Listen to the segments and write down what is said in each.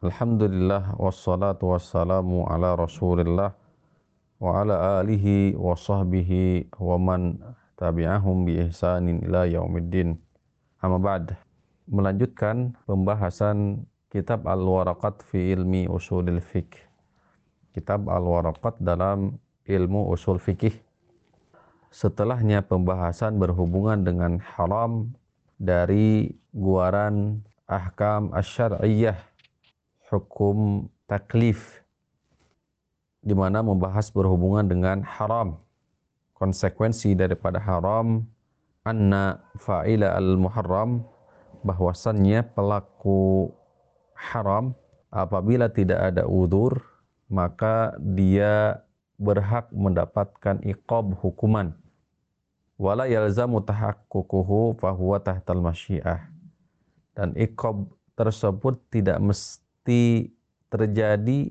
Alhamdulillah wassalatu wassalamu ala Rasulillah wa ala alihi wa sahbihi wa man tabi'ahum bi ihsanin ila yaumiddin. Amma ba'd. Melanjutkan pembahasan kitab Al-Waraqat fi ilmi usulil fiqh. Kitab Al-Waraqat dalam ilmu usul fikih. Setelahnya pembahasan berhubungan dengan haram dari guaran ahkam asyariyah hukum taklif di mana membahas berhubungan dengan haram konsekuensi daripada haram anna fa'ila al-muharram bahwasannya pelaku haram apabila tidak ada udur maka dia berhak mendapatkan iqab hukuman. Wala yalzamu tahaqququhu fahuwa tahtal masyiah. Dan iqab tersebut tidak mesti mesti terjadi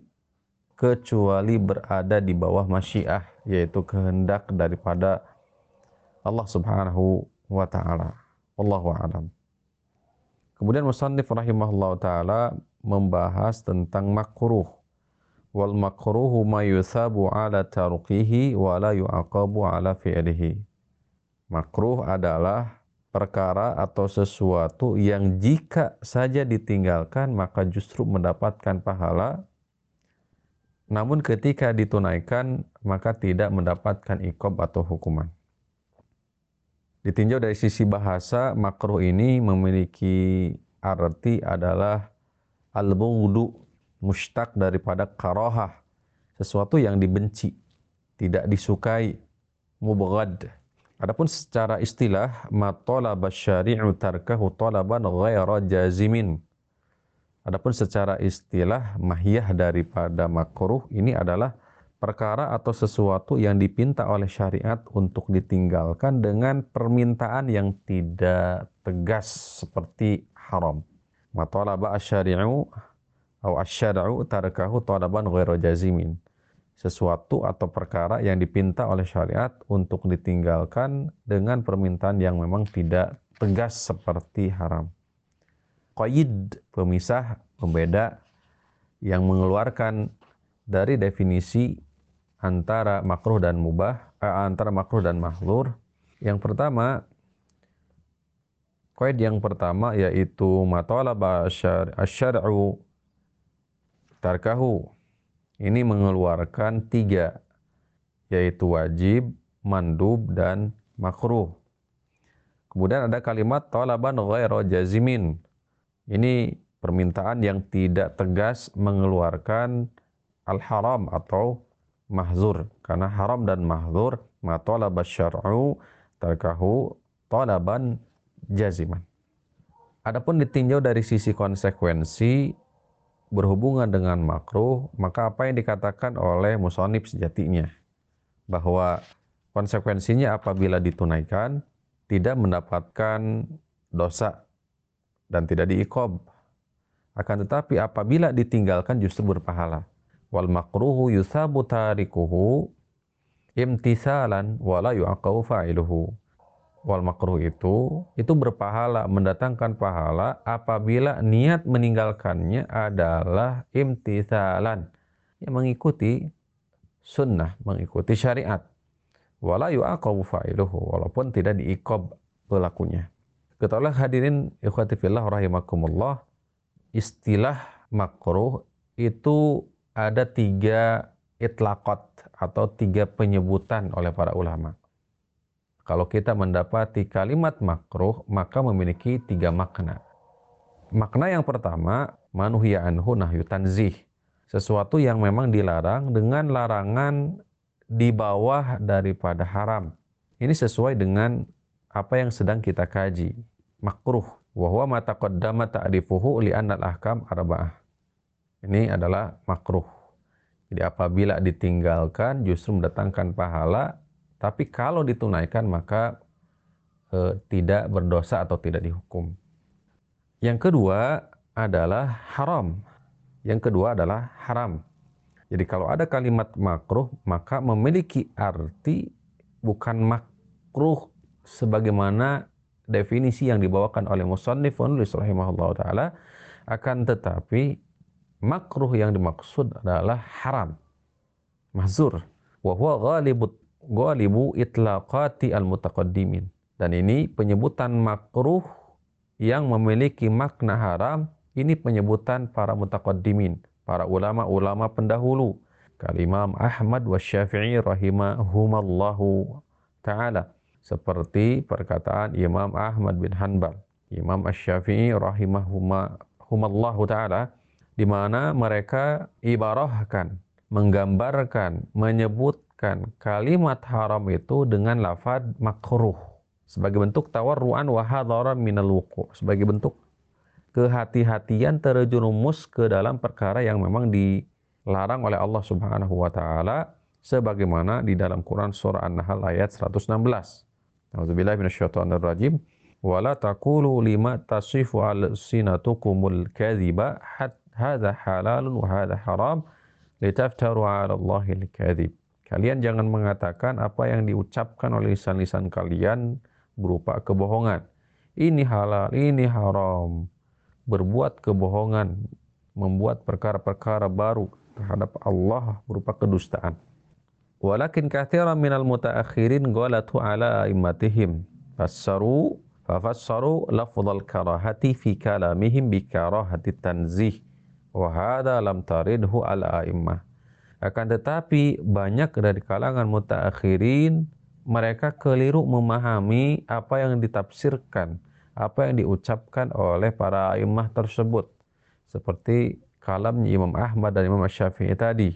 kecuali berada di bawah masyiah yaitu kehendak daripada Allah Subhanahu wa taala. Wallahu a'lam. Kemudian musannif rahimahullah taala membahas tentang makruh. Wal makruhu ma yusabu ala tarqihi wa la yu'aqabu ala fi'lihi. Makruh adalah perkara atau sesuatu yang jika saja ditinggalkan maka justru mendapatkan pahala namun ketika ditunaikan maka tidak mendapatkan ikob atau hukuman. Ditinjau dari sisi bahasa, makruh ini memiliki arti adalah al-bughdu, mustaq daripada karohah, sesuatu yang dibenci, tidak disukai, mubghad, Adapun secara istilah matolaba syari'u tarkahu talaban ghaira jazimin. Adapun secara istilah mahiyah daripada makruh ini adalah perkara atau sesuatu yang dipinta oleh syariat untuk ditinggalkan dengan permintaan yang tidak tegas seperti haram. Matolaba asyari'u atau asyara'u tarkahu talaban ghaira jazimin sesuatu atau perkara yang dipinta oleh syariat untuk ditinggalkan dengan permintaan yang memang tidak tegas seperti haram. Qaid, pemisah, pembeda yang mengeluarkan dari definisi antara makruh dan mubah, eh, antara makruh dan mahlur. Yang pertama, qaid yang pertama yaitu matalaba asyar'u tarkahu ini mengeluarkan tiga, yaitu wajib, mandub, dan makruh. Kemudian ada kalimat talaban ghairu jazimin. Ini permintaan yang tidak tegas mengeluarkan al-haram atau mahzur. Karena haram dan mahzur ma talaba syar'u tarkahu talaban jaziman. Adapun ditinjau dari sisi konsekuensi berhubungan dengan makruh, maka apa yang dikatakan oleh musonib sejatinya? Bahwa konsekuensinya apabila ditunaikan, tidak mendapatkan dosa dan tidak diikob. Akan tetapi apabila ditinggalkan justru berpahala. Wal makruhu yusabu tarikuhu imtisalan wala yu'aqaw fa'iluhu wal makruh itu itu berpahala mendatangkan pahala apabila niat meninggalkannya adalah imtithalan. Yang mengikuti sunnah mengikuti syariat. Wala yu'aqabu fa'iluhu walaupun tidak diikob pelakunya. Ketahuilah hadirin ikhwati fillah rahimakumullah istilah makruh itu ada tiga itlaqat atau tiga penyebutan oleh para ulama kalau kita mendapati kalimat makruh, maka memiliki tiga makna. Makna yang pertama, manuhya anhu nahyu tanzih. Sesuatu yang memang dilarang dengan larangan di bawah daripada haram. Ini sesuai dengan apa yang sedang kita kaji. Makruh. Wahwa mata qaddama ta'rifuhu li'annal ahkam arba'ah. Ini adalah makruh. Jadi apabila ditinggalkan justru mendatangkan pahala tapi kalau ditunaikan maka e, tidak berdosa atau tidak dihukum. Yang kedua adalah haram. Yang kedua adalah haram. Jadi kalau ada kalimat makruh maka memiliki arti bukan makruh sebagaimana definisi yang dibawakan oleh musannif penulis rahimahullah taala akan tetapi makruh yang dimaksud adalah haram. Mahzur. Wa huwa ghalibut ghalibu itlaqati al-mutaqaddimin. Dan ini penyebutan makruh yang memiliki makna haram, ini penyebutan para mutaqaddimin, para ulama-ulama pendahulu. Kalimam Ahmad wa Syafi'i rahimahumallahu ta'ala. Seperti perkataan Imam Ahmad bin Hanbal, Imam Ash-Syafi'i rahimahumallahu ta'ala, di mana mereka ibarahkan, menggambarkan, menyebutkan kalimat haram itu dengan lafad makruh sebagai bentuk tawarruan wa hadaran minal wuqu sebagai bentuk kehati-hatian terjerumus ke dalam perkara yang memang dilarang oleh Allah Subhanahu wa taala sebagaimana di dalam Quran surah An-Nahl ayat 116. Nauzubillahi minasyaitonir rajim. Wala taqulu lima tasifu al-sinatukumul kadhiba hadza halalun wa hadza haram litaftaru 'ala Allahi al-kadhib. Kalian jangan mengatakan apa yang diucapkan oleh lisan-lisan kalian berupa kebohongan. Ini halal, ini haram. Berbuat kebohongan, membuat perkara-perkara baru terhadap Allah berupa kedustaan. Walakin kathiran minal mutaakhirin ghalatu ala immatihim. Fassaru fafassaru lafdhal karahati fi kalamihim bi karahati tanzih Wahada lam taridhu al a'immah. Akan tetapi banyak dari kalangan mutaakhirin mereka keliru memahami apa yang ditafsirkan, apa yang diucapkan oleh para imam tersebut. Seperti kalamnya Imam Ahmad dan Imam Syafi'i tadi.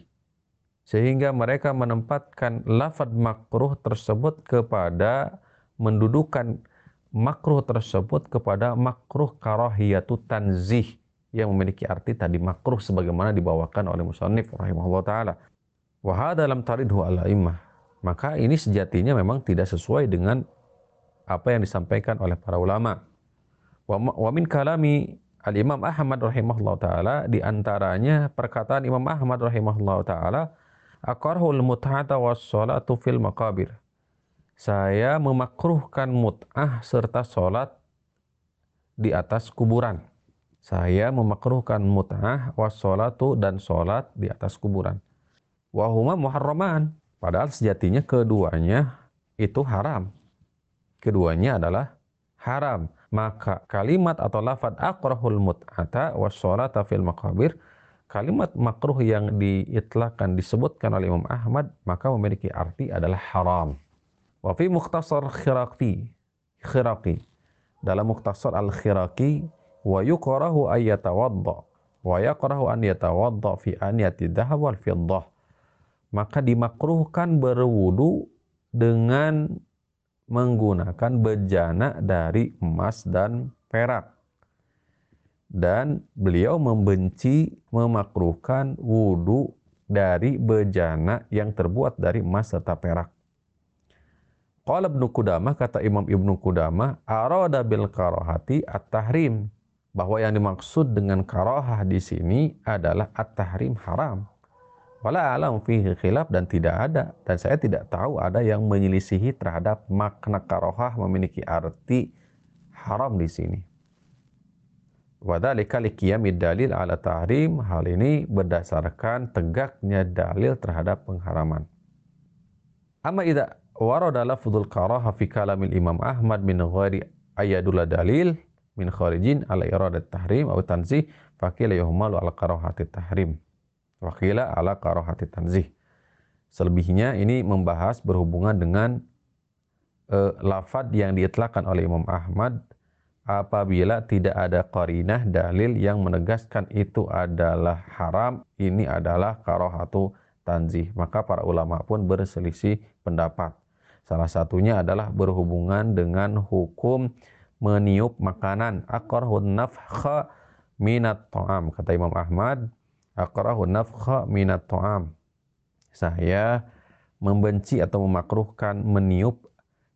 Sehingga mereka menempatkan lafad makruh tersebut kepada mendudukan makruh tersebut kepada makruh karahiyatu tanzih yang memiliki arti tadi makruh sebagaimana dibawakan oleh musannif rahimahullah taala. Wa dalam taridhu ala imah. Maka ini sejatinya memang tidak sesuai dengan apa yang disampaikan oleh para ulama. Wa min kalami Al-Imam Ahmad rahimahullah taala di antaranya perkataan Imam Ahmad rahimahullah taala aqarhul mut'ata was salatu fil maqabir. Saya memakruhkan mut'ah serta salat di atas kuburan saya memakruhkan mut'ah wassolatu dan sholat di atas kuburan. Wahuma muharraman. Padahal sejatinya keduanya itu haram. Keduanya adalah haram. Maka kalimat atau lafad akrahul mut'ata wassolata fil makabir. Kalimat makruh yang diitlakan disebutkan oleh Imam Ahmad maka memiliki arti adalah haram. Wa fi mukhtasar khiraqi. Khiraqi. Dalam mukhtasar al-khiraqi wa yukrahu ay yatawadda. Wa yakrahu an yatawadda fi aniyati dhahab wal fiddah. Maka dimakruhkan berwudu dengan menggunakan bejana dari emas dan perak. Dan beliau membenci memakruhkan wudu dari bejana yang terbuat dari emas serta perak. Qala Ibnu Qudamah kata Imam Ibnu Qudamah arada bil karahati at-tahrim bahwa yang dimaksud dengan karohah di sini adalah at-tahrim haram. Wala alam fihi khilaf dan tidak ada dan saya tidak tahu ada yang menyelisihi terhadap makna karohah memiliki arti haram di sini. Wadhalika liqiyamid dalil ala tahrim. Hal ini berdasarkan tegaknya dalil terhadap pengharaman. Amma idza warada lafdhul karaha fi kalamil Imam Ahmad min ghairi ayadullah dalil min kharijin ala iradat tahrim atau tanzih faqila yuhmalu ala karahati tahrim. Wakila ala karahati tanzih. Selebihnya ini membahas berhubungan dengan uh, lafad yang diitlakan oleh Imam Ahmad apabila tidak ada qarinah dalil yang menegaskan itu adalah haram ini adalah karahatu tanzih. Maka para ulama pun berselisih pendapat. Salah satunya adalah berhubungan dengan hukum meniup makanan. Akrahun nafkha minat ta'am. Kata Imam Ahmad akrahun nafkha minat ta'am. Saya membenci atau memakruhkan meniup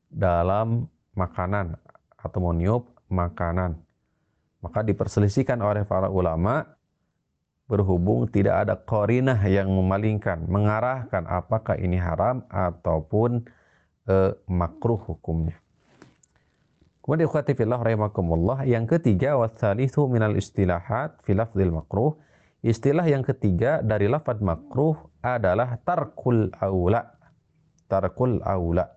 dalam makanan atau meniup makanan. Maka diperselisihkan oleh para ulama berhubung tidak ada korinah yang memalingkan mengarahkan apakah ini haram ataupun eh, makruh hukumnya Kemudian ikhwati fillah rahimakumullah, yang ketiga wasalithu minal istilahat fi lafzil makruh, Istilah yang ketiga dari lafad makruh adalah tarkul aula. Tarkul aula.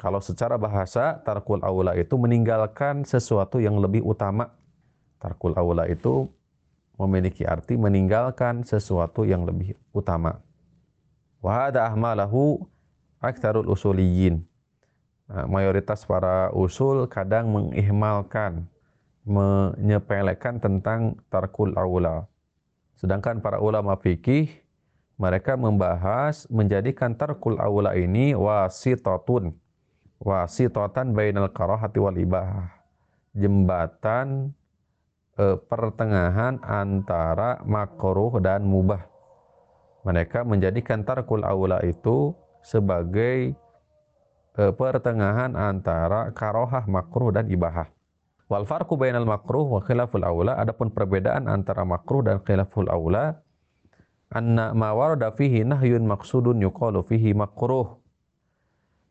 Kalau secara bahasa, tarkul aula itu meninggalkan sesuatu yang lebih utama. Tarkul aula itu memiliki arti meninggalkan sesuatu yang lebih utama. Wa hada ahmalahu aktsarul usuliyin. Nah, mayoritas para usul kadang mengihmalkan, menyepelekan tentang tarkul aula. Sedangkan para ulama fikih mereka membahas menjadikan tarkul aula ini wasitatun. Wasitatan bainal karahati wal ibahah. Jembatan eh, pertengahan antara makruh dan mubah. Mereka menjadikan tarkul aula itu sebagai eh, pertengahan antara karohah makruh dan ibahah. Wal farqu bainal makruh wa khilaful aula adapun perbedaan antara makruh dan khilaful aula anna ma warada fihi nahyun maksudun yuqalu fihi makruh.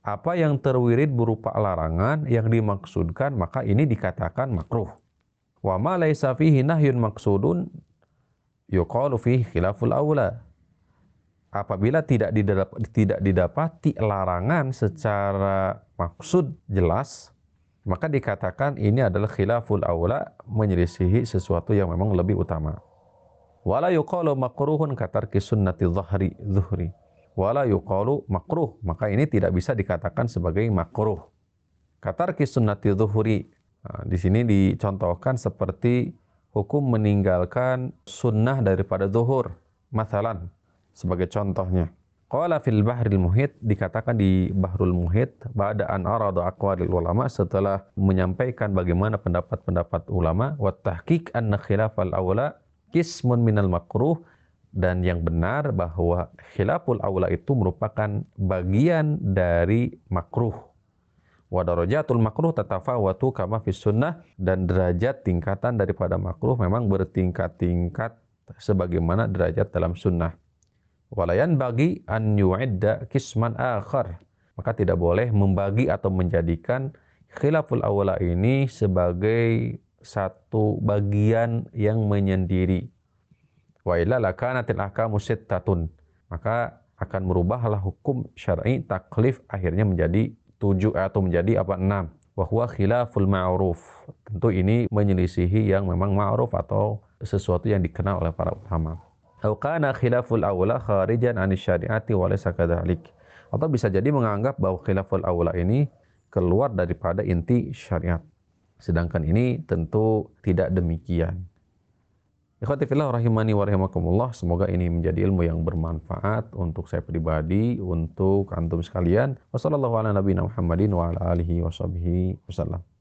Apa yang terwirid berupa larangan yang dimaksudkan maka ini dikatakan makruh. Wa ma laisa fihi nahyun maksudun yuqalu fihi khilaful aula apabila tidak tidak didapati larangan secara maksud jelas maka dikatakan ini adalah khilaful aula menyelisihi sesuatu yang memang lebih utama. Wala yuqalu makruhun katarki sunnati dhahri zuhri. Wala yuqalu makruh maka ini tidak bisa dikatakan sebagai makruh. Katarki sunnati zuhri nah, di sini dicontohkan seperti hukum meninggalkan sunnah daripada zuhur. Masalan sebagai contohnya. Qala fil bahril muhit dikatakan di bahrul muhit ba'da an arada aqwalil ulama setelah menyampaikan bagaimana pendapat-pendapat ulama wa tahqiq anna khilafal awla kismun minal makruh dan yang benar bahwa khilaful awla itu merupakan bagian dari makruh. Wa darajatul makruh tatafawatu kama fis sunnah dan derajat tingkatan daripada makruh memang bertingkat-tingkat sebagaimana derajat dalam sunnah. Walayan bagi an yu'idda kisman akhar. Maka tidak boleh membagi atau menjadikan khilaful awala ini sebagai satu bagian yang menyendiri. Wa illa lakanatil ahkamu sittatun. Maka akan merubahlah hukum syar'i taklif akhirnya menjadi tujuh atau menjadi apa enam. Wahwa khilaful ma'ruf. Tentu ini menyelisihi yang memang ma'ruf atau sesuatu yang dikenal oleh para ulama. Atau kana khilaful awla kharijan an syariati wa laysa kadzalik. Atau bisa jadi menganggap bahwa khilaful awla ini keluar daripada inti syariat. Sedangkan ini tentu tidak demikian. Ikhwati fillah rahimani wa rahimakumullah. Semoga ini menjadi ilmu yang bermanfaat untuk saya pribadi, untuk antum sekalian. Wassalamualaikum warahmatullahi wabarakatuh.